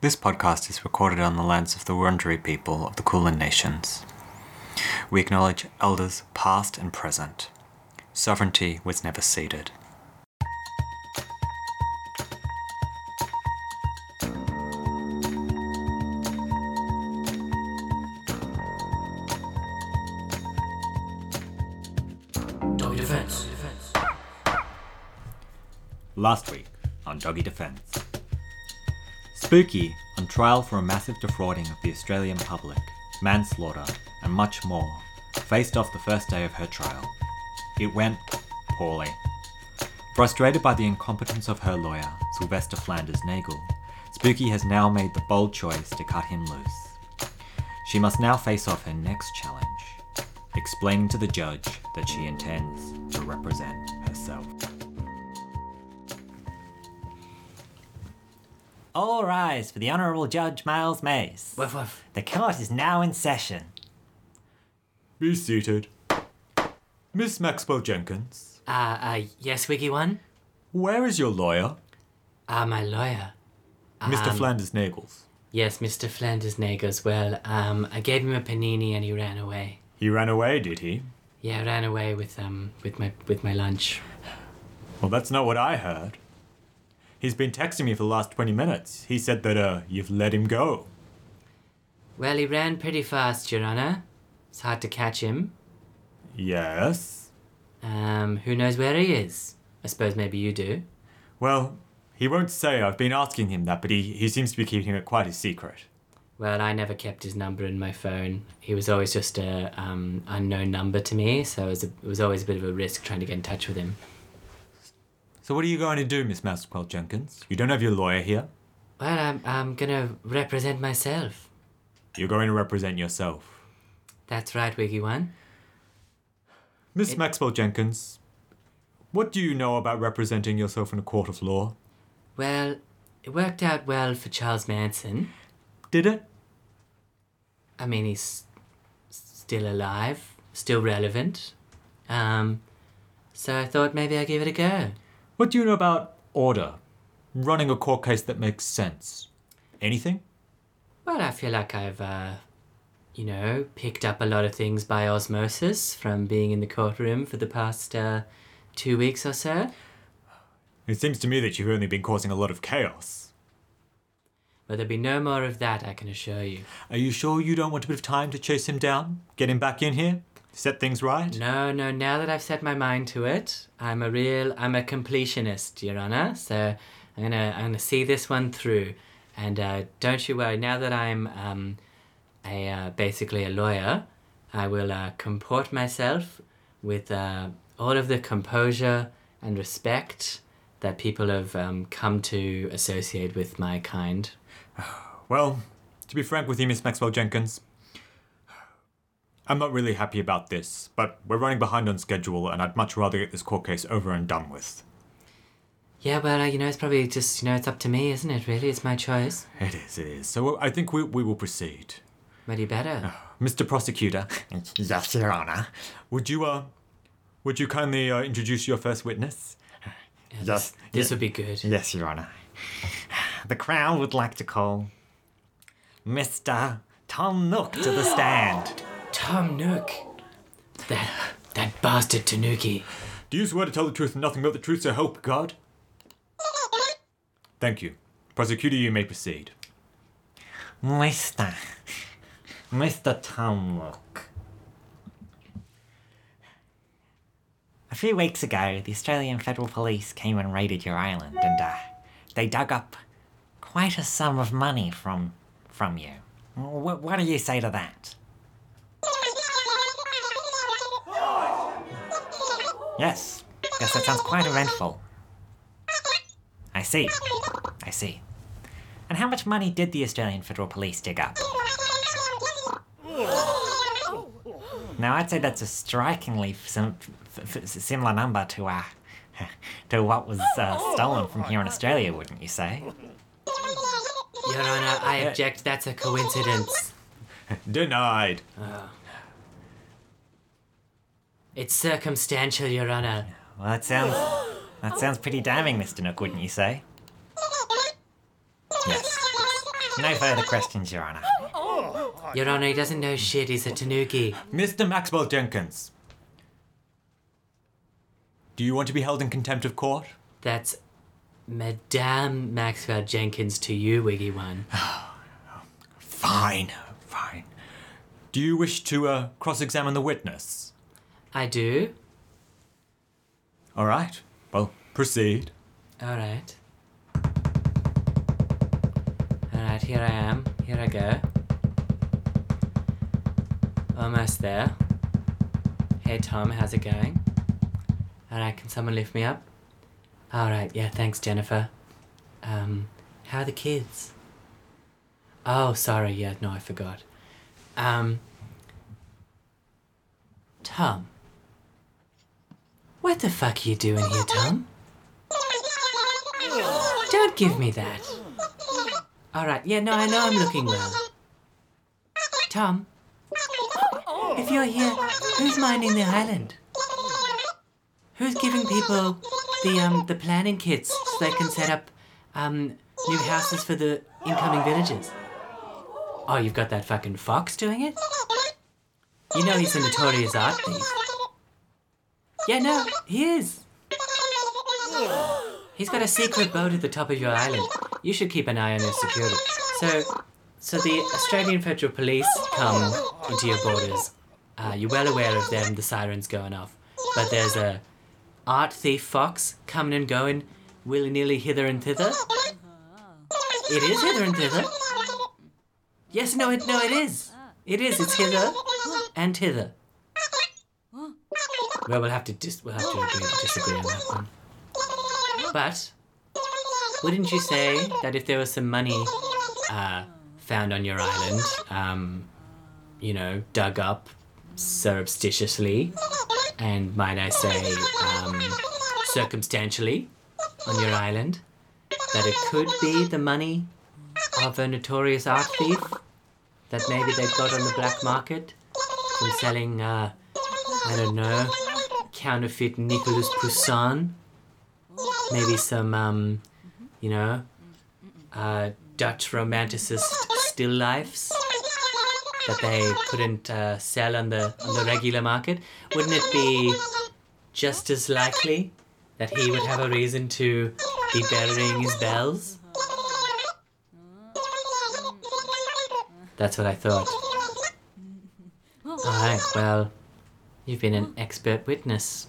This podcast is recorded on the lands of the Wurundjeri people of the Kulin Nations. We acknowledge elders past and present. Sovereignty was never ceded. Doggy defense. Last week on Doggy Defense. Spooky, on trial for a massive defrauding of the Australian public, manslaughter, and much more, faced off the first day of her trial. It went poorly. Frustrated by the incompetence of her lawyer, Sylvester Flanders Nagel, Spooky has now made the bold choice to cut him loose. She must now face off her next challenge, explaining to the judge that she intends to represent All rise for the Honourable Judge Miles Mace. Woof woof. The court is now in session. Be seated. Miss Maxwell Jenkins, Uh, uh, yes, Wiggy One? where is your lawyer? Uh, my lawyer. Mr. Um, Flanders Nagels. Yes, Mr. Flanders Nagels. Well, um, I gave him a panini and he ran away. He ran away, did he? Yeah, ran away with, um, with my, with my lunch. Well, that's not what I heard. He's been texting me for the last 20 minutes. He said that, uh, you've let him go. Well, he ran pretty fast, Your Honor. It's hard to catch him. Yes? Um, who knows where he is? I suppose maybe you do. Well, he won't say. I've been asking him that, but he, he seems to be keeping it quite a secret. Well, I never kept his number in my phone. He was always just a um, unknown number to me, so it was, a, it was always a bit of a risk trying to get in touch with him. So what are you going to do, Miss Maxwell Jenkins? You don't have your lawyer here. Well, I'm, I'm gonna represent myself. You're going to represent yourself. That's right, Wiggy One. Miss It- Maxwell Jenkins, what do you know about representing yourself in a court of law? Well, it worked out well for Charles Manson. Did it? I mean, he's still alive, still relevant. Um, so I thought maybe I'd give it a go. What do you know about order? Running a court case that makes sense? Anything? Well, I feel like I've, uh, you know, picked up a lot of things by osmosis from being in the courtroom for the past uh, two weeks or so. It seems to me that you've only been causing a lot of chaos. But there'll be no more of that, I can assure you. Are you sure you don't want a bit of time to chase him down? Get him back in here? Set things right? No, no, now that I've set my mind to it, I'm a real, I'm a completionist, Your Honor. So I'm gonna, I'm gonna see this one through. And uh, don't you worry, now that I'm um, a, uh, basically a lawyer, I will uh, comport myself with uh, all of the composure and respect that people have um, come to associate with my kind. Well, to be frank with you, Miss Maxwell Jenkins, I'm not really happy about this, but we're running behind on schedule and I'd much rather get this court case over and done with. Yeah, well, uh, you know, it's probably just, you know, it's up to me, isn't it, really? It's my choice. It is, it is. So I think we, we will proceed. But you better. Mr. Prosecutor, Yes, Your Honour. would you, uh, would you kindly uh, introduce your first witness? Yeah, Yes, this, this yeah. would be good. Yes, Your Honour. The Crown would like to call Mr. Tom Nook to the stand. Tom Nook. That that bastard Tanuki. Do you swear to tell the truth and nothing but the truth, so help God? Thank you. Prosecutor, you may proceed. Mr. Mr. Tom Nook. A few weeks ago, the Australian Federal Police came and raided your island, and uh, they dug up quite a sum of money from from you. What, what do you say to that? Yes, yes, that sounds quite eventful. I see, I see. And how much money did the Australian Federal Police dig up? Now, I'd say that's a strikingly sim- f- f- similar number to uh, to what was uh, stolen from here in Australia, wouldn't you say? Your Honor, I object. That's a coincidence. Denied. It's circumstantial, Your Honor. Well, that sounds that sounds pretty damning, Mr. Nook, wouldn't you say? Yes. No further questions, Your Honor. Your Honor, he doesn't know shit. He's a Tanuki. Mr. Maxwell Jenkins. Do you want to be held in contempt of court? That's Madame Maxwell Jenkins to you, Wiggy One. Fine, fine. Do you wish to uh, cross examine the witness? I do. All right. Well, proceed. All right. All right, here I am. Here I go. Almost there. Hey, Tom, how's it going? All right, can someone lift me up? All right, yeah, thanks, Jennifer. Um, how are the kids? Oh, sorry, yeah, no, I forgot. Um, Tom. What the fuck are you doing here, Tom? Don't give me that. All right. Yeah, no, I know I'm looking well. Tom, if you're here, who's minding the island? Who's giving people the um the planning kits so they can set up um new houses for the incoming villagers? Oh, you've got that fucking fox doing it? You know he's a notorious art thief. Yeah, no, he is. He's got a secret boat at the top of your island. You should keep an eye on his security. So, so the Australian Federal Police come into your borders. Uh, you're well aware of them, the sirens going off. But there's a art thief fox coming and going willy nilly hither and thither. It is hither and thither. Yes, no, it no, it is. It is. It's hither and hither. Well, we'll have to dis- we'll have to agree disagree on that one. But wouldn't you say that if there was some money uh, found on your island, um, you know, dug up surreptitiously, and might I say, um, circumstantially, on your island, that it could be the money of a notorious art thief that maybe they've got on the black market from selling, uh, I don't know, counterfeit Nicolas Poussin maybe some um, you know uh, Dutch romanticist still lifes that they couldn't uh, sell on the on the regular market. Wouldn't it be just as likely that he would have a reason to be burying his bells? That's what I thought. All right. Well, you've been an expert witness.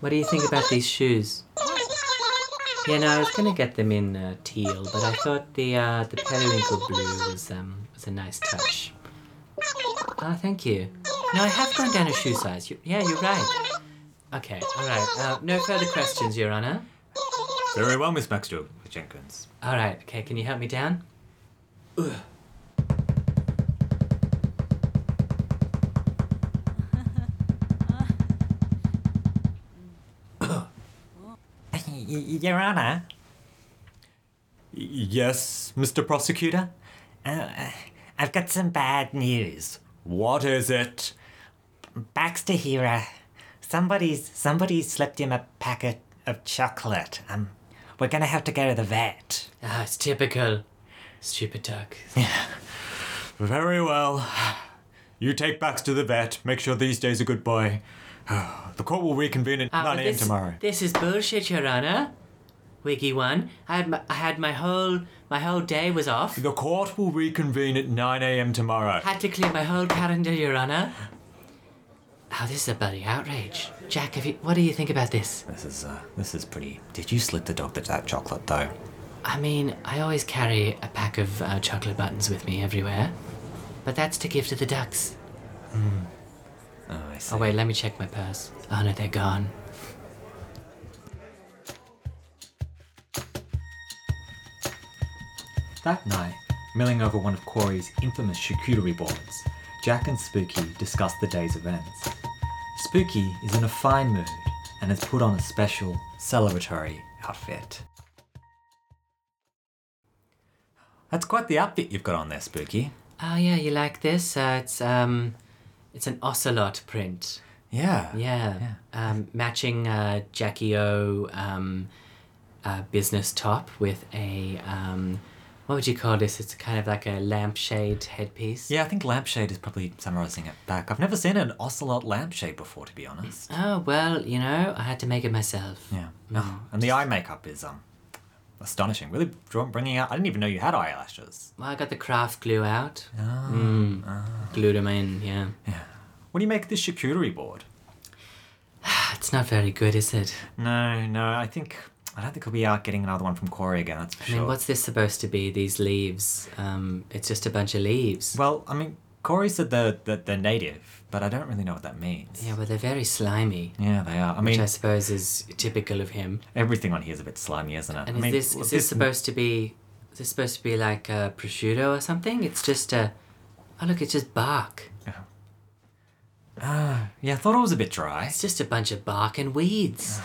What do you think about these shoes? Yeah, no, I was gonna get them in uh, teal, but I thought the uh, the periwinkle blue was um was a nice touch. Ah, thank you. No, I have gone down a shoe size. You, yeah, you're right. Okay, all right. Uh, no further questions, Your Honor. Very well, Miss Maxwell with Jenkins. All right. Okay, can you help me down? Y- Your Honor, yes, Mr. Prosecutor? uh, I've got some bad news. What is it? Baxter here, uh, somebody's somebody slipped him a packet of chocolate. Um, we're gonna have to go to the vet. Ah, it's typical. Stupid duck. Very well. You take Baxter to the vet. Make sure these days a good boy. The court will reconvene at Ah, 9 a.m. this, tomorrow. This is bullshit, Your Honor. Wiggy one. I had my, I had my whole my whole day was off. The court will reconvene at 9 a.m. tomorrow. Had to clear my whole calendar, Your Honor. Oh, this is a bloody outrage. Jack, have you, what do you think about this? This is uh, this is pretty. Did you slip the dog that that chocolate though? I mean, I always carry a pack of uh, chocolate buttons with me everywhere. But that's to give to the ducks. Oh, I see. Oh, wait, let me check my purse. Oh, no, they're gone. That night, milling over one of Corey's infamous charcuterie boards, Jack and Spooky discuss the day's events. Spooky is in a fine mood and has put on a special celebratory outfit. That's quite the outfit you've got on there, Spooky. Oh, yeah, you like this? Uh, it's, um, it's an ocelot print. Yeah. Yeah. Um, matching uh, Jackie O um, uh, business top with a um, what would you call this? It's kind of like a lampshade headpiece. Yeah, I think lampshade is probably summarising it back. I've never seen an ocelot lampshade before, to be honest. Oh well, you know, I had to make it myself. Yeah. Oh, and the eye makeup is um astonishing. Really bringing out. I didn't even know you had eyelashes. Well, I got the craft glue out. Oh. Mm. Glued them in. Yeah. What do you make of this charcuterie board? It's not very good, is it? No, no. I think I don't think we'll be out getting another one from Corey again. That's for I sure. mean, what's this supposed to be? These leaves? Um, it's just a bunch of leaves. Well, I mean, Corey said they're, that they're native, but I don't really know what that means. Yeah, well, they're very slimy. Yeah, they are. I which mean, I suppose is typical of him. everything on here is a bit slimy, isn't it? And I is mean, this is this supposed to be? Is this supposed to be like uh, prosciutto or something? It's just a. Oh look, it's just bark. Ah, yeah, I thought it was a bit dry. It's just a bunch of bark and weeds.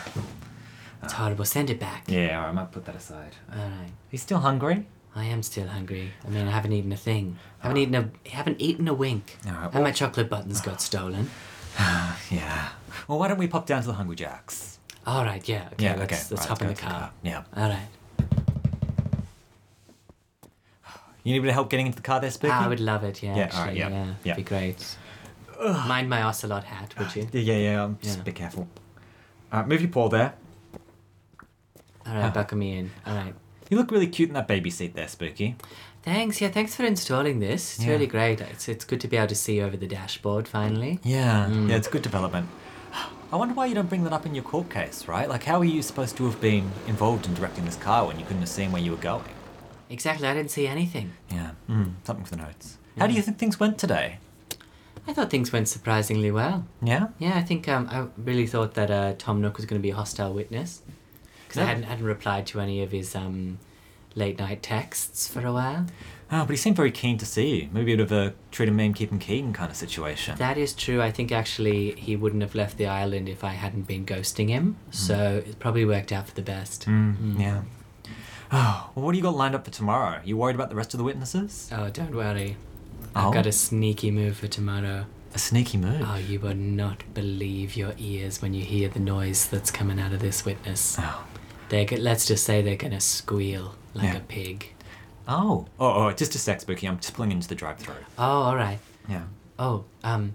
It's horrible. Send it back. Yeah, all right, I might put that aside. All right. He's still hungry. I am still hungry. I mean, I haven't eaten a thing. I haven't eaten a. haven't eaten a wink. All right, and well- my chocolate buttons got stolen. Yeah. Well, why don't we pop down to the Hungry Jacks? All right. Yeah. Okay. Yeah, let's okay. let's right, hop in go the to car. Yeah. All right. You need a bit of help getting into the car there, Spooky? I would love it. Yeah. Yeah, all right, yeah, yeah. yeah. Be great. Mind my ocelot hat, would you? Yeah, yeah, yeah. Um, just Yeah. be careful. All right, move your paw there. All right. Buckle me in. All right. You look really cute in that baby seat there, Spooky. Thanks. Yeah. Thanks for installing this. It's Yeah. really great. It's it's good to be able to see over the dashboard finally. Yeah, yeah, it's good development. I wonder why you don't bring that up in your court case, right? Like, how are you supposed to have been involved in directing this car when you couldn't have seen where you were going? Exactly. I didn't see anything. Yeah, mm, something for the notes. How do you think things went today? I thought things went surprisingly well. Yeah? Yeah, I think um, I really thought that uh, Tom Nook was going to be a hostile witness because I hadn't hadn't replied to any of his um, late night texts for a while. Oh, but he seemed very keen to see you. Maybe a bit of a treat him mean, keep him keen kind of situation. That is true. I think actually he wouldn't have left the island if I hadn't been ghosting him. So it probably worked out for the best. Mm, Yeah. Oh, well, what do you got lined up for tomorrow? You worried about the rest of the witnesses? Oh, don't worry. Oh? I've got a sneaky move for tomorrow. A sneaky move. Oh, you would not believe your ears when you hear the noise that's coming out of this witness. Oh. They're, let's just say they're gonna squeal like Yeah. a pig. Oh. Oh, oh, just a sec, Spooky. I'm just pulling into the drive-through. Oh, all right. Yeah. Oh, um,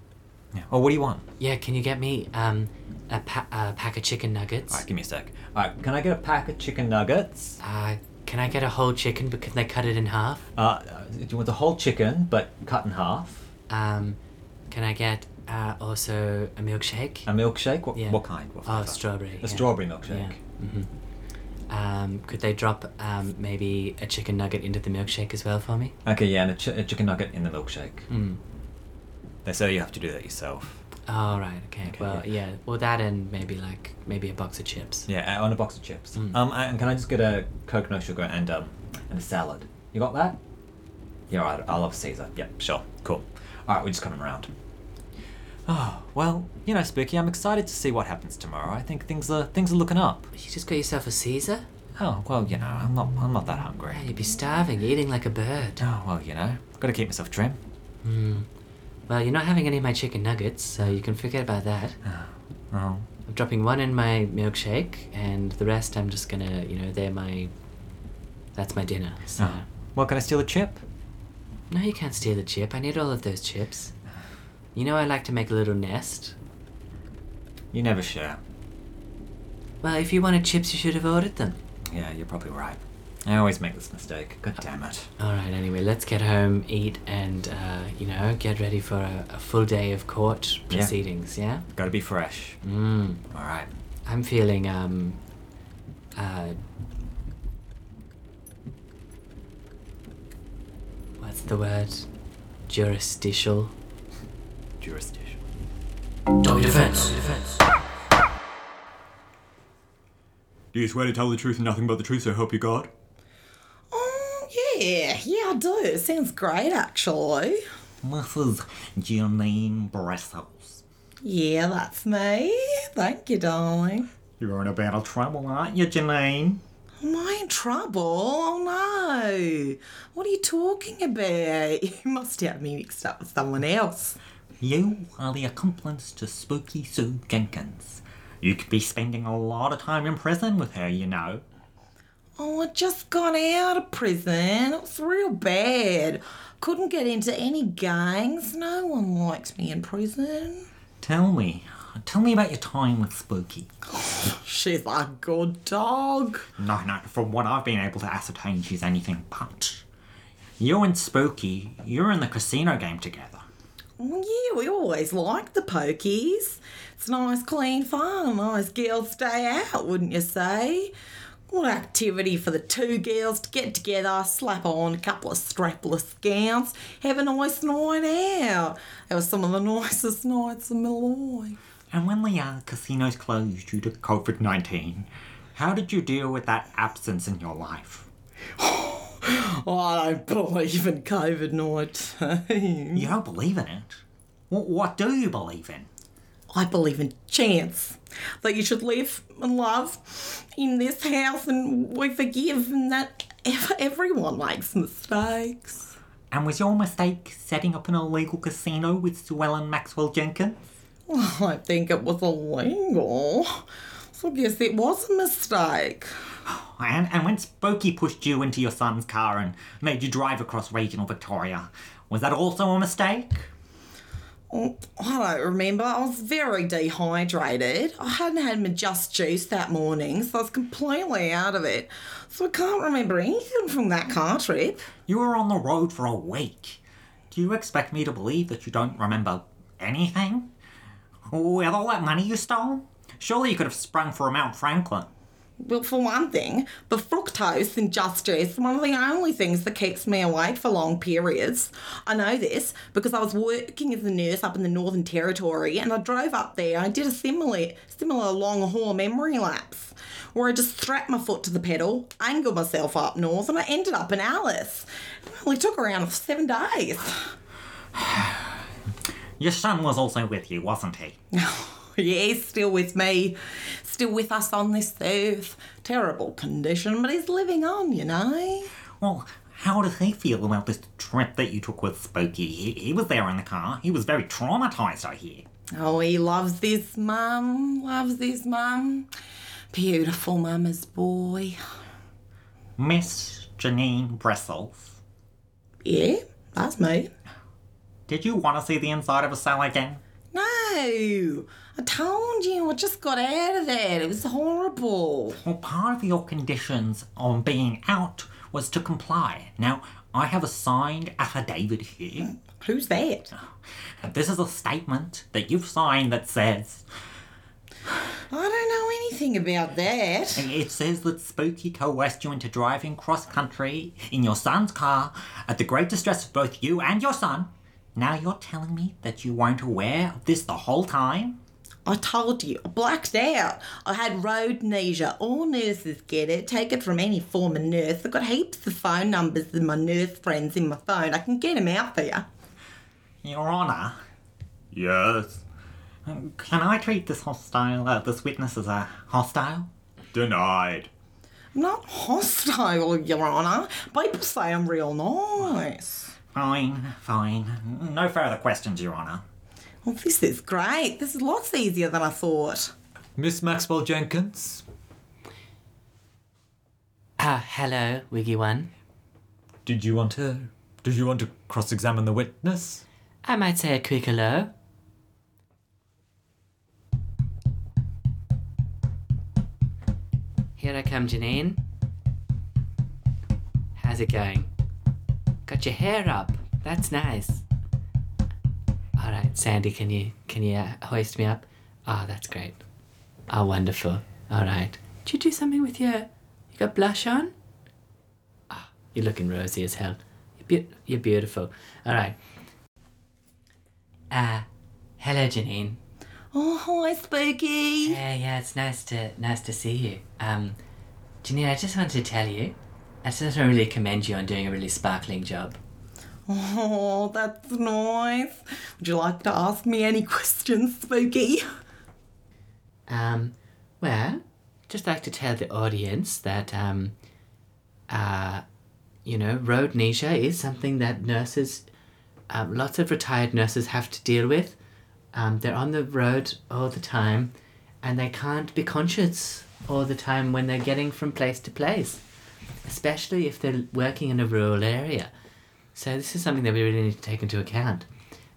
Yeah. Oh, what do you want? yeah. Can you get me um a, pa- a pack of chicken nuggets? All right, give me a sec. All right, can I get a pack of chicken nuggets? Uh, can I get a whole chicken? But can they cut it in half? Uh, uh, do you want the whole chicken, but cut in half? Um, can I get uh also a milkshake? A milkshake? What, Yeah. what kind? What Oh, flavour? strawberry. A yeah. strawberry milkshake. Yeah. hmm Um, could they drop um maybe a chicken nugget into the milkshake as well for me? Okay, yeah, and a, chi- a chicken nugget in the milkshake. Mm. They say you have to do that yourself. All right. Okay. Okay, well, yeah. yeah. Well, that and maybe like maybe a box of chips. Yeah, uh, on a box of chips. Mm. Um, and can I just get a Coke, no sugar, and um, and a salad? You got that? Yeah, all right. I'll have a Caesar. Yeah, sure. Cool. All right, we're just coming around. Oh well, you know, Spooky. I'm excited to see what happens tomorrow. I think things are things are looking up. You just got yourself a Caesar? Oh well, you know, I'm not I'm not that hungry. Yeah, you'd be starving, eating like a bird. Oh well, you know, got to keep myself trim. Hmm. Well, you're not having any of my chicken nuggets, so you can forget about that. Oh, I'm dropping one in my milkshake, and the rest I'm just gonna, you know, they're my. That's my dinner. So. oh. Well, can I steal a chip? No, you can't steal the chip. I need all of those chips. You know, I like to make a little nest. You never share. Well, if you wanted chips, you should have ordered them. Yeah, you're probably right. I always make this mistake. God damn it. All right. Anyway, let's get home, eat, and uh, you know, get ready for a, a full day of court proceedings. Yeah. Got to be fresh. Mm. All right. I'm feeling um. Uh. What's the word? Jurisdicial. Jurisdiction. Doggy defense. Do you swear to tell the truth and nothing but the truth, so help you God? Oh, yeah, yeah, I do. It sounds great, actually. Mrs. Janine Bressels. Yeah, that's me. Thank you, darling. You're in a bit of trouble, aren't you, Janine? Am I in trouble? Oh no. What are you talking about? You must have me mixed up with someone else. You are the accomplice to Spooky Sue Jenkins. You could be spending a lot of time in prison with her, you know. Oh, I just got out of prison. It was real bad. Couldn't get into any gangs. No one likes me in prison. Tell me, tell me about your time with Spooky. She's a good dog. No, no, from what I've been able to ascertain, she's anything but. You and Spooky, you're in the casino game together. Well, yeah, we always liked the pokies. It's nice, clean fun. Nice girls' day out, wouldn't you say? What activity for the two girls to get together, slap on a couple of strapless gowns, have a nice night out. That was some of the nicest nights of my life. And when the uh, casinos closed due to COVID 19, how did you deal with that absence in your life? Oh, I don't believe in COVID 19. You don't believe in it? What, what do you believe in? I believe in chance. That you should live and love in this house and we forgive and that everyone makes mistakes. And was your mistake setting up an illegal casino with Sue Ellen Maxwell Jenkins? Well, I think it was illegal. So I guess it was a mistake. And, and when Spooky pushed you into your son's car and made you drive across regional Victoria, was that also a mistake? Oh, I don't remember. I was very dehydrated. I hadn't had my just juice that morning, so I was completely out of it. So I can't remember anything from that car trip. You were on the road for a week. Do you expect me to believe that you don't remember anything? With all that money you stole? Surely you could have sprung for a Mount Franklin. Well, for one thing, the fructose in Just Juice one of the only things that keeps me awake for long periods. I know this because I was working as a nurse up in the Northern Territory and I drove up there and I did a similar, similar long haul memory lapse where I just strapped my foot to the pedal, angled myself up north, and I ended up in Alice. It only took around seven days. Your son was also with you, wasn't he? yeah, he's still with me, still with us on this earth. Terrible condition, but he's living on, you know. Well, how does he feel about this trip that you took with Spooky? He, he was there in the car. He was very traumatized, I hear. Oh, he loves this mum, loves this mum. Beautiful mama's boy. Miss Janine Bressels, Yeah, that's me. did you want to see the inside of a cell again? No, I told you, I just got out of that. It was horrible. Well, part of your conditions on being out was to comply. Now, I have a signed affidavit here. Who's that? This is a statement that you've signed that says I don't know anything about that. it says that Spooky coerced you into driving cross country in your son's car at the great distress of both you and your son. Now you're telling me that you weren't aware of this the whole time? I told you, I blacked out. I had road amnesia. All nurses get it. Take it from any former nurse. I've got heaps of phone numbers of my nurse friends in my phone. I can get them out for you. Your Honour. Yes. Can I treat this hostile, uh, this witness as a hostile? Denied. I'm not hostile, Your Honour. People say I'm real nice. Fine, fine. No further questions, Your Honour. Well, this is great. This is lots easier than I thought. Miss Maxwell Jenkins, Ah, hello, Wiggy One. did you want to did you want to cross-examine the witness? I might say a quick hello. Here I come, Janine. How's it going? Got your hair up. That's nice. All right, Sandy, can you can you uh, hoist me up? Oh, that's great. Oh, wonderful. All right. Did you do something with your? You got blush on? Ah, you're looking rosy as hell. You're, be- you're beautiful. All right. Ah, hello, Janine. Oh, hi, Spooky. Yeah, yeah, it's nice to nice to see you. Um, Janine, I just wanted to tell you, I just want to really commend you on doing a really sparkling job. Oh, that's nice. Would you like to ask me any questions, Spooky? Um, well, just like to tell the audience that um, uh, you know, road roadnesia is something that nurses, um, lots of retired nurses have to deal with. Um, they're on the road all the time, and they can't be conscious all the time when they're getting from place to place. especially if they're working in a rural area. So this is something that we really need to take into account.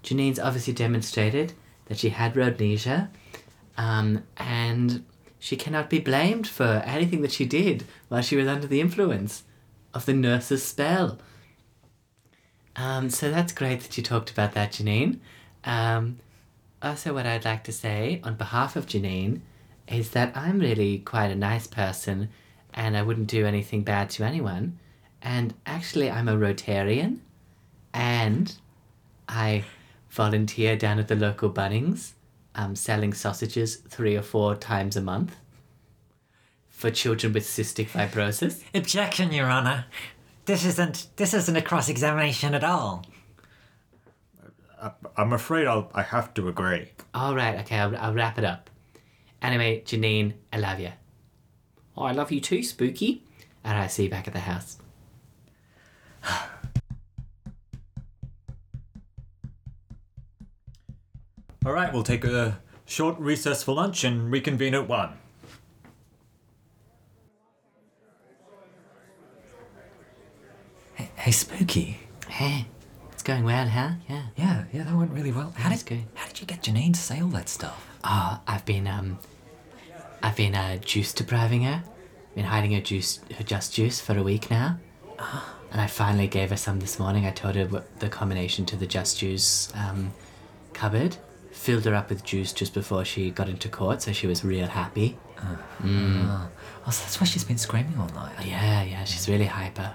Janine's obviously demonstrated that she had roadnesia, um, and she cannot be blamed for anything that she did while she was under the influence of the nurse's spell. Um, so that's great that you talked about that, Janine. Um, also, what I'd like to say on behalf of Janine is that I'm really quite a nice person and I wouldn't do anything bad to anyone. And actually, I'm a Rotarian and I volunteer down at the local Bunnings, um, selling sausages three or four times a month for children with cystic fibrosis. Objection, Your Honor. This isn't this isn't a cross examination at all. I'm afraid I'll, I have to agree. All right, okay, I'll, I'll wrap it up. Anyway, Janine, I love you. Oh, I love you too, Spooky. All right, see you back at the house. All right, we'll take a short recess for lunch and reconvene at 1. Hey, hey Spooky. Hey, it's going well, huh? Yeah. Yeah, yeah, that went really well. How That's did good. how did you get Janine to say all that stuff? Oh, I've been um, I've been uh, juice depriving her. Been hiding her juice, her just juice for a week now. And I finally gave her some this morning. I told her what the combination to the just juice um, cupboard. Filled her up with juice just before she got into court, so she was real happy. Mm. Ah. Oh, so that's why she's been screaming all night. Yeah, yeah, she's really hyper.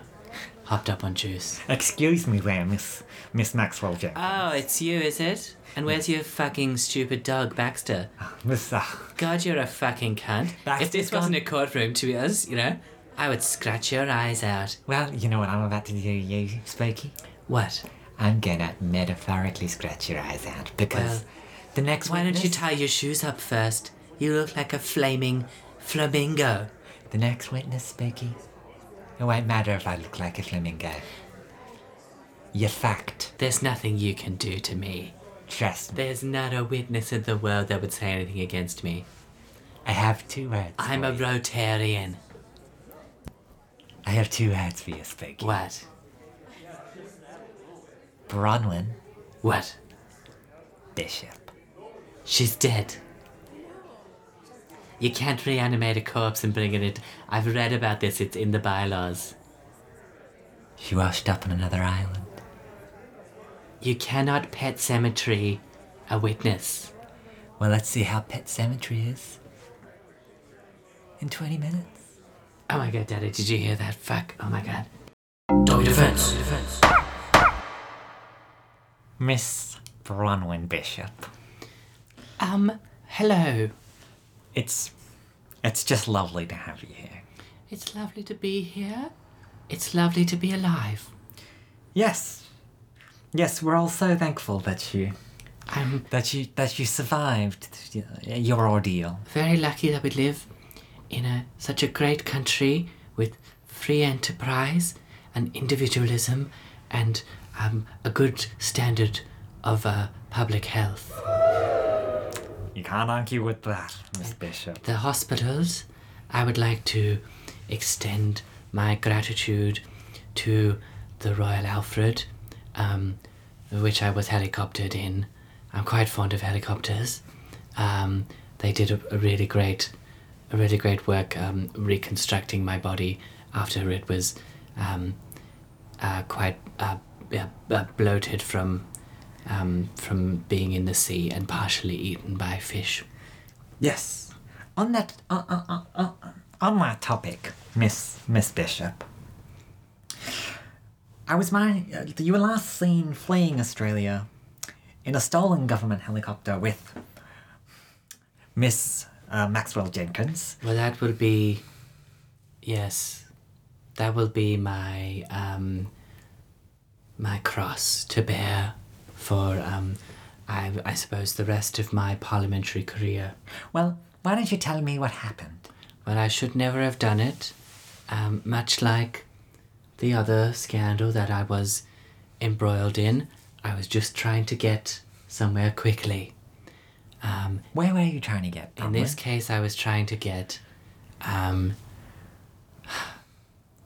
Hopped up on juice. Excuse me there, Miss Miss Maxwell Jenkins. Oh, it's you, is it? And where's your fucking stupid dog, Baxter? Ah, Miss uh, God, you're a fucking cunt. if Baxter's this wasn't gone. a courtroom to us, you know, I would scratch your eyes out. Well, you know what I'm about to do, you Spooky? What? I'm gonna metaphorically scratch your eyes out because Well, the next Why don't you witness- tie your shoes up first? You look like a flaming flamingo. the next witness, Spooky? It won't matter if I look like a flamingo. You fact. There's nothing you can do to me. Trust me. There's not a witness in the world that would say anything against me. I have two words. I'm for a you. Rotarian. I have two words for you, Spooky. What? Bronwyn What? Bishop. She's dead. You can't reanimate a corpse and bring it in. I've read about this, it's in the bylaws. She washed up on another island. You cannot pet cemetery a witness. Well, let's see how Pet Cemetery is. In 20 minutes. Oh my god, Daddy, did you hear that? Fuck. Oh my god. Dog defense. Miss Bronwyn Bishop. Um, hello. It's. It's just lovely to have you here. It's lovely to be here. It's lovely to be alive. Yes. Yes, we're all so thankful that you. I'm that you that you survived your ordeal. very lucky that we live in a such a great country with free enterprise and individualism and um, a good standard of uh, public health. You can't argue with that, Miss Bishop. The hospitals, I would like to extend my gratitude to the Royal Alfred, um, which I was helicoptered in. I'm quite fond of helicopters. Um, they did a, a really great, a really great work um, reconstructing my body after it was um, uh, quite uh, uh, bloated from um, from being in the sea and partially eaten by fish. Yes. On that uh, uh, uh, uh, on that topic, Miss Miss Bishop. I was my uh, you were last seen fleeing Australia in a stolen government helicopter with Miss uh, Maxwell Jenkins. Well, that will be. Yes, that will be my um, my cross to bear for um, I I suppose the rest of my parliamentary career. Well, why don't you tell me what happened? Well, I should never have done it. Um, much like the other scandal that I was embroiled in, I was just trying to get somewhere quickly. Um, Where were you trying to get? In this case, I was trying to get um,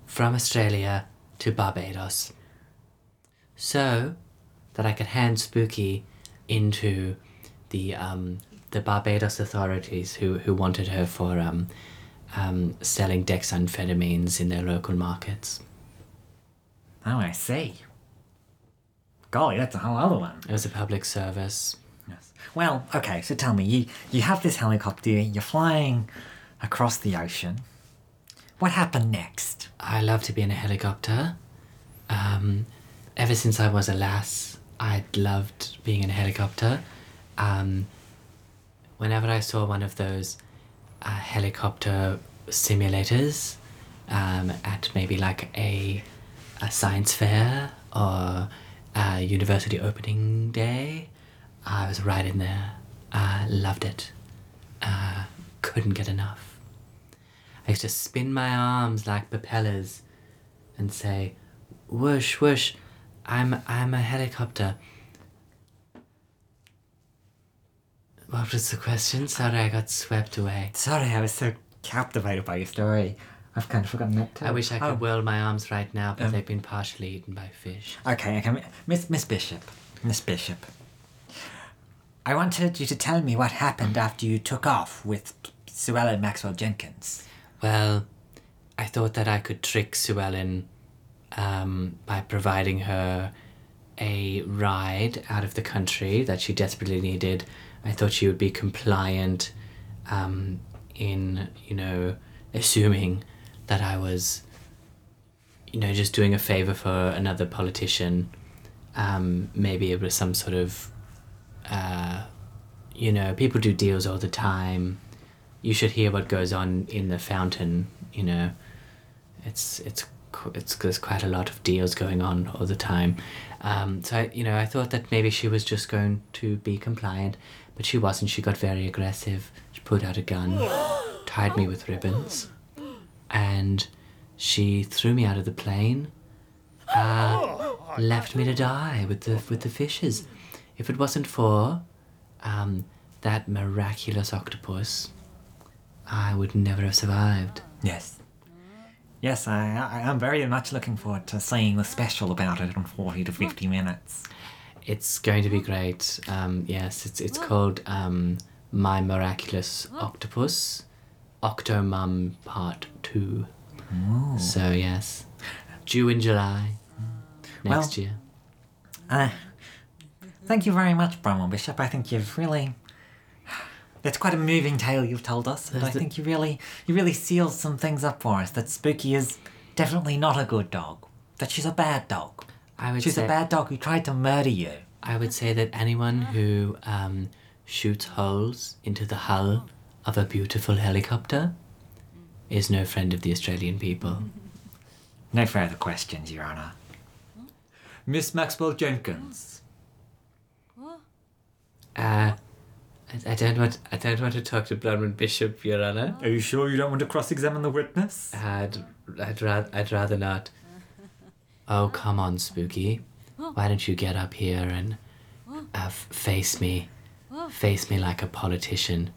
from Australia to Barbados so that I could hand Spooky into the um, the Barbados authorities who, who wanted her for um, um, selling dexamphetamines in their local markets. Oh, I see. Golly, that's a whole other one. It was a public service. Yes. Well, okay, so tell me, you, you have this helicopter, you're flying across the ocean. What happened next? I love to be in a helicopter. Um, ever since I was a lass, I'd loved being in a helicopter. Um, whenever I saw one of those uh, helicopter simulators um, at maybe like a, a science fair or a university opening day, I was right in there. I loved it. Uh, couldn't get enough. I used to spin my arms like propellers and say, whoosh, whoosh, I'm, I'm a helicopter. What was the question? Sorry, I got swept away. Sorry, I was so captivated by your story. I've kind of forgotten that too. I wish I could Oh, whirl my arms right now, but Um, they've been partially eaten by fish. Okay, okay, Miss Miss Bishop, Miss Bishop. I wanted you to tell me what happened after you took off with Sue Ellen Maxwell Jenkins. Well, I thought that I could trick Sue Ellen um, by providing her a ride out of the country that she desperately needed. I thought she would be compliant um, in, you know, assuming that I was, you know, just doing a favor for another politician. Um, maybe it was some sort of, uh, you know, people do deals all the time you should hear what goes on in the fountain. You know, it's it's it's there's quite a lot of deals going on all the time. Um, so I, you know, I thought that maybe she was just going to be compliant, but she wasn't. She got very aggressive. She pulled out a gun, tied me with ribbons, and she threw me out of the plane. Uh, left me to die with the with the fishes. If it wasn't for um, that miraculous octopus, I would never have survived. Yes. Yes, I, I am very much looking forward to seeing the special about it in 40 to 50 minutes. It's going to be great. Um, yes, it's it's called um, My Miraculous Octopus, Octomum Part Two. So yes, due in July next Well- year. Uh, thank you very much, Bronwyn Bishop. I think you've really. It's quite a moving tale you've told us, and I think you really, you really sealed some things up for us. That Spooky is definitely not a good dog. That she's a bad dog. I would She's say a bad dog who tried to murder you. I would say that anyone who um, shoots holes into the hull of a beautiful helicopter is no friend of the Australian people. No further questions, Your Honour. Miss Maxwell Jenkins. Uh, I, I don't want. I don't want to talk to Bronwyn Bishop, Your Honour. Are you sure you don't want to cross examine the witness? I'd, I'd rather, I'd rather not. Oh come on, Spooky. Why don't you get up here and uh, f- face me, face me like a politician?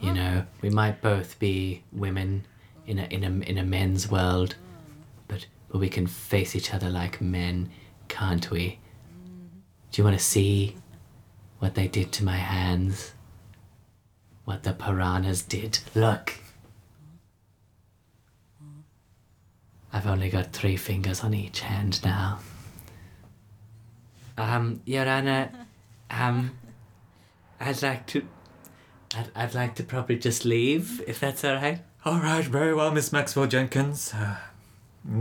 You know, we might both be women in a in a in a men's world, but but we can face each other like men, can't we? Do you want to see what they did to my hands? What the piranhas did? Look. I've only got three fingers on each hand now. Um, Your Honor, um, I'd like to, I'd, I'd like to probably just leave, if that's alright. All right, very well, Miss Maxwell Jenkins. Uh,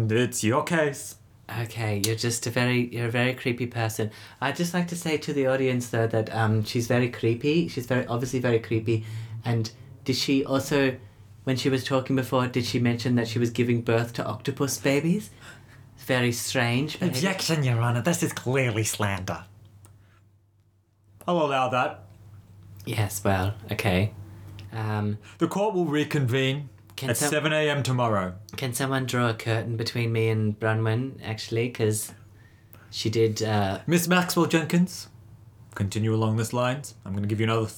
it's your case. Okay, you're just a very, you're a very creepy person. I'd just like to say to the audience though that um, she's very creepy. She's very, obviously very creepy. And did she also, when she was talking before, did she mention that she was giving birth to octopus babies? Very strange. Objection, Your Honour. This is clearly slander. I'll allow that. Yes, well, okay. Um, The court will reconvene Can at some- 7 a.m. tomorrow. can someone draw a curtain between me and Bronwyn, actually? Because she did, uh, Miss Maxwell Jenkins, continue along this lines. I'm going to give you another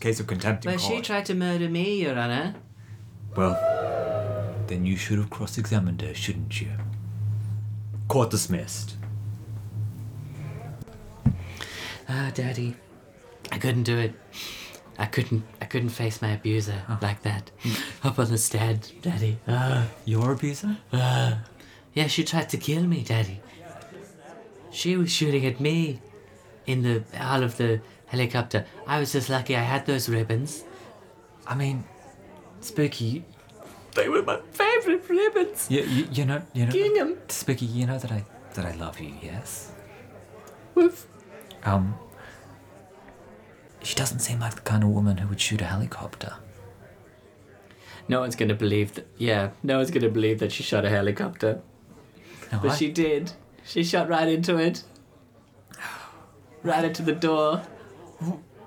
case of contempt in well, she court. tried to murder me, Your Honor. well, Then you should have cross examined her, shouldn't you? Court dismissed. Ah, Daddy, I couldn't do it. I couldn't. I couldn't face my abuser like that. Up on the stand, Daddy. Ah, Your abuser? ah. Yeah, she tried to kill me, Daddy. She was shooting at me in the hull of the helicopter. I was just lucky I had those ribbons. I mean, Spooky, They were my favorite ribbons. you, you, you know, you know, Gingham. Spooky, you know that I that I love you. Yes. Woof. Um. She doesn't seem like the kind of woman who would shoot a helicopter. No one's gonna believe that. Yeah, no one's gonna believe that she shot a helicopter. No, But I- she did. She shot right into it. Right into the door.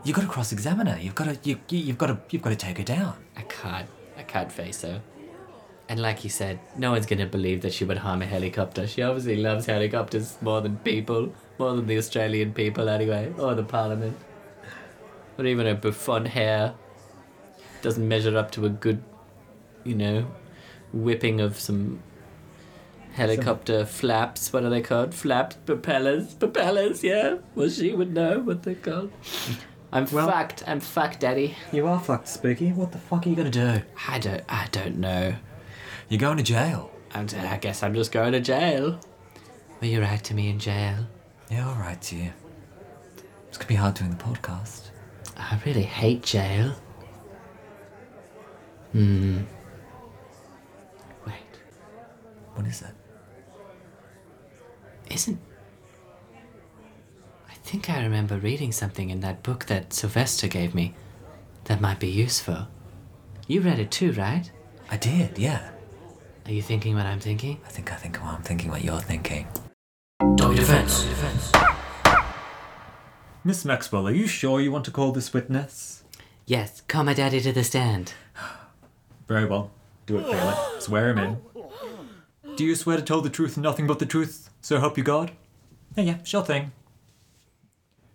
You got to cross-examine her. You've got to. You, you, you've got to. You've got to take her down. I can't. I can't face her. And like you said, no one's gonna believe that she would harm a helicopter. She obviously loves helicopters more than people, more than the Australian people anyway, or the Parliament. Or even her bouffant hair doesn't measure up to a good, you know, whipping of some helicopter flaps. What are they called? Flaps, propellers, propellers. Yeah. Well, she would know what they're called. I'm Well- fucked. I'm fucked, Daddy. You are fucked, Spooky. What the fuck are you gonna do? I don't. I don't know. You're going to jail. I'm, I guess I'm just going to jail. Will you write to me in jail? Yeah, all right, to you. It's gonna be hard doing the podcast. I really hate jail. Hmm. Wait, What is that? Isn't. I think I remember reading something in that book that Sylvester gave me that might be useful. You read it too, right? I did. Yeah. Are you thinking what I'm thinking? I think I think well, I'm thinking what you're thinking. Dog defense. Miss Maxwell, are you sure you want to call this witness? Yes, call my daddy to the stand. Very well. Do it, Bailey. Swear him in. Do you swear to tell the truth and nothing but the truth, so help you God? Yeah, yeah, sure thing.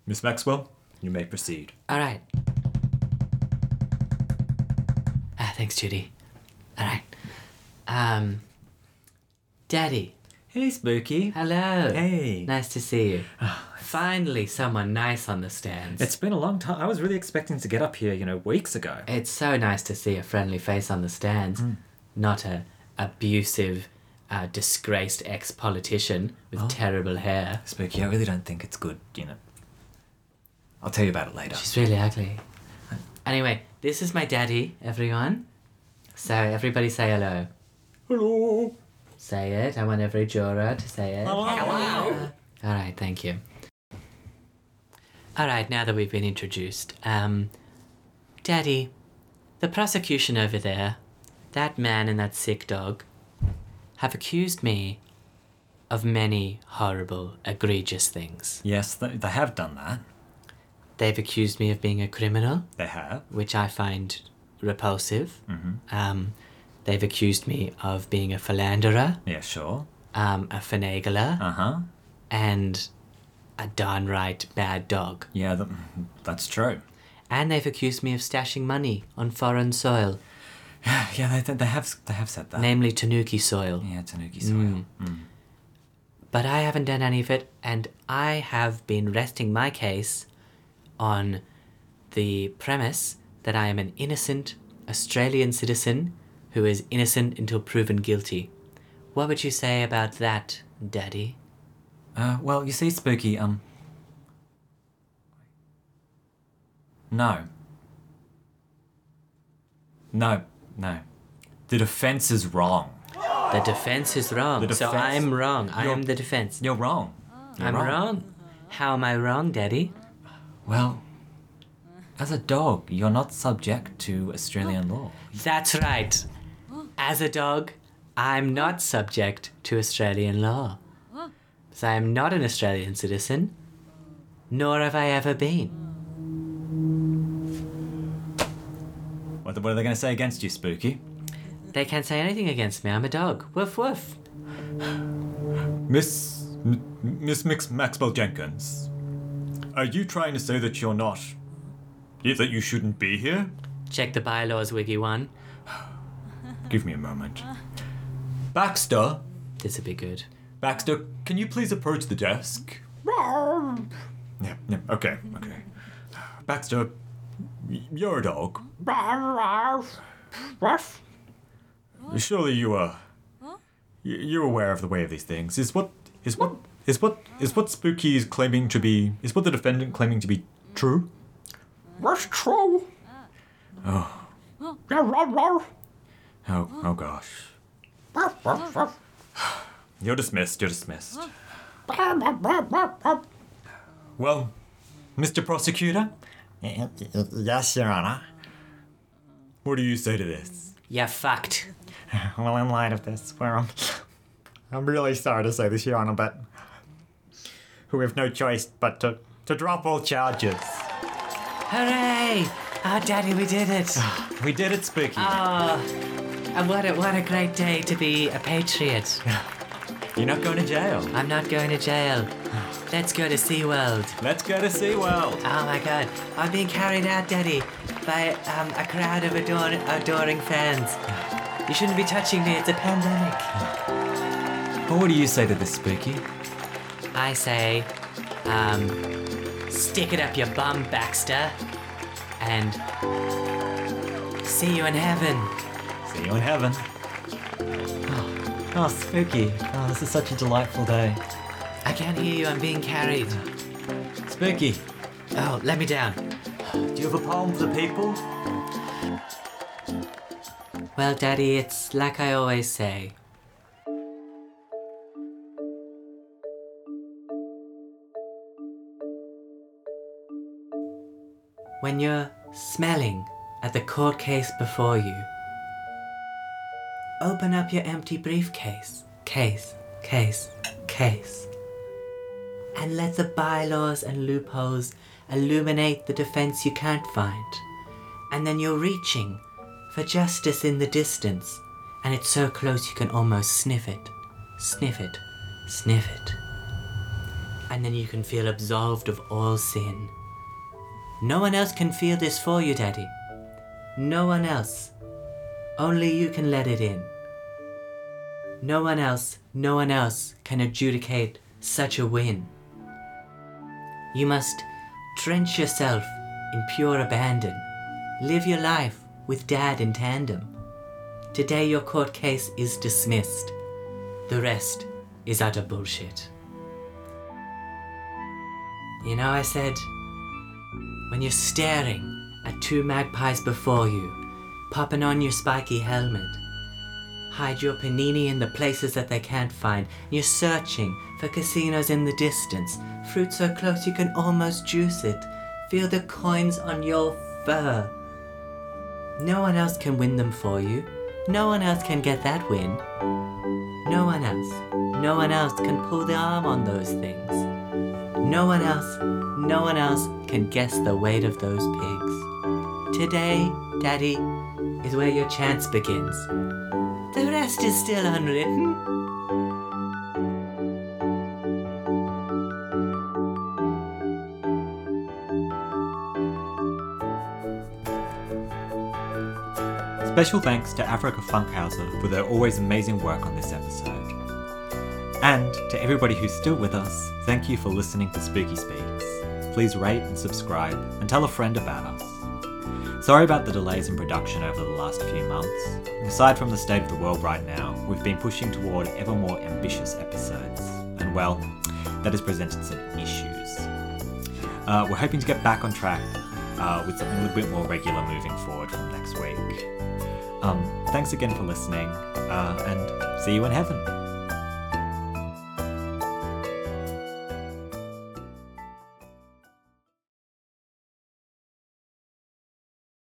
Miss Maxwell, you may proceed. All right. Ah, thanks, Judy. All right. Um, Daddy. Hey, Spooky. Hello. Hey. Nice to see you. Finally, someone nice on the stands. It's been a long time. I was really expecting to get up here, you know, weeks ago. It's so nice to see a friendly face on the stands, not a abusive, uh, disgraced ex-politician with terrible hair. Spooky, I really don't think it's good, you know. I'll tell you about it later. She's really ugly. Anyway, this is my daddy, everyone. So everybody say hello. Hello. Say it. I want every juror to say it. Hello. All right, thank you. All right, now that we've been introduced, um, Daddy, the prosecution over there, that man and that sick dog, have accused me of many horrible, egregious things. Yes, they, they have done that. They've accused me of being a criminal, They have. which I find repulsive. Um, they've accused me of being a philanderer, Yeah, sure. um, a finagler, Uh huh. and a downright bad dog. Yeah, th- that's true. And they've accused me of stashing money on foreign soil, Yeah, they, they have they have said that. namely Tanuki soil. Yeah, Tanuki soil. Mm. But I haven't done any of it, and I have been resting my case on the premise that I am an innocent Australian citizen who is innocent until proven guilty. What would you say about that, Daddy? Uh, well, you see, Spooky, um. No. No, no. The defense is wrong. The defense is wrong. The So I'm wrong. I am the defense. You're wrong. You're I'm wrong. How am I wrong, Daddy? Well, as a dog, you're not subject to Australian law. That's right. As a dog, I'm not subject to Australian law. So I'm not an Australian citizen, nor have I ever been. What, what are they going to say against you, Spooky? They can't say anything against me. I'm a dog. Woof woof. Miss. M- Miss Mix Maxwell Jenkins, are you trying to say that you're not. that you shouldn't be here? Check the bylaws, Wiggy One. Give me a moment. Baxter? This would be good. Baxter, can you please approach the desk? Yeah, yeah, okay, okay. Baxter, you're a dog. Surely you are. y- You're aware of the way of these things. Is what is what is what is what Spooky is claiming to be is what the defendant claiming to be true? That's true. Oh. oh, oh gosh. You're dismissed. You're dismissed. Well, Mr. Prosecutor, Yes, Your Honor. what do you say to this? Yeah, fucked. Well, in light of this, we're, um, I'm really sorry to say this, Your Honor, but we have no choice but to, to drop all charges. Hooray! Oh, Daddy, we did it. We did it, Spooky. Oh, and what a, what a great day to be a patriot. You're not going to jail. I'm not going to jail. Let's go to SeaWorld. Let's go to SeaWorld. Oh my god, I'm being carried out, Daddy, by um, a crowd of ador- adoring fans. You shouldn't be touching me, it's a pandemic. Well, what do you say to this, Spooky? I say, um, stick it up your bum, Baxter, and see you in heaven. See you in heaven. Oh, spooky. Oh, this is such a delightful day. I can't hear you, I'm being carried. Spooky, Oh, let me down. do you have a poem for the people? Well, Daddy, it's like I always say. When you're smelling at the court case before you, open up your empty briefcase, case, case, case, and let the bylaws and loopholes illuminate the defense you can't find. And then you're reaching for justice in the distance, and it's so close you can almost sniff it. Sniff it. Sniff it. And then you can feel absolved of all sin. No one else can feel this for you, Daddy. No one else. Only you can let it in. No one else, no one else can adjudicate such a win. You must drench yourself in pure abandon. Live your life with Dad in tandem. Today, your court case is dismissed. The rest is utter bullshit. You know, I said, when you're staring at two magpies before you, popping on your spiky helmet, hide your panini in the places that they can't find. You're searching for casinos in the distance, fruit so close you can almost juice it. Feel the coins on your fur. No one else can win them for you. No one else can get that win. No one else. No one else can pull the arm on those things. No one else, no one else can guess the weight of those pigs. Today, Daddy, is where your chance begins. The rest is still unwritten. Special thanks to Africa Funkhauser for their always amazing work on this episode. And to everybody who's still with us, thank you for listening to Spooky Speaks. Please rate and subscribe and tell a friend about us. Sorry about the delays in production over the last few months. Aside from the state of the world right now, we've been pushing toward ever more ambitious episodes. And well, that has presented some issues. Uh, we're hoping to get back on track uh, with something a little bit more regular moving forward from next week. Um, thanks again for listening, uh, and see you in heaven.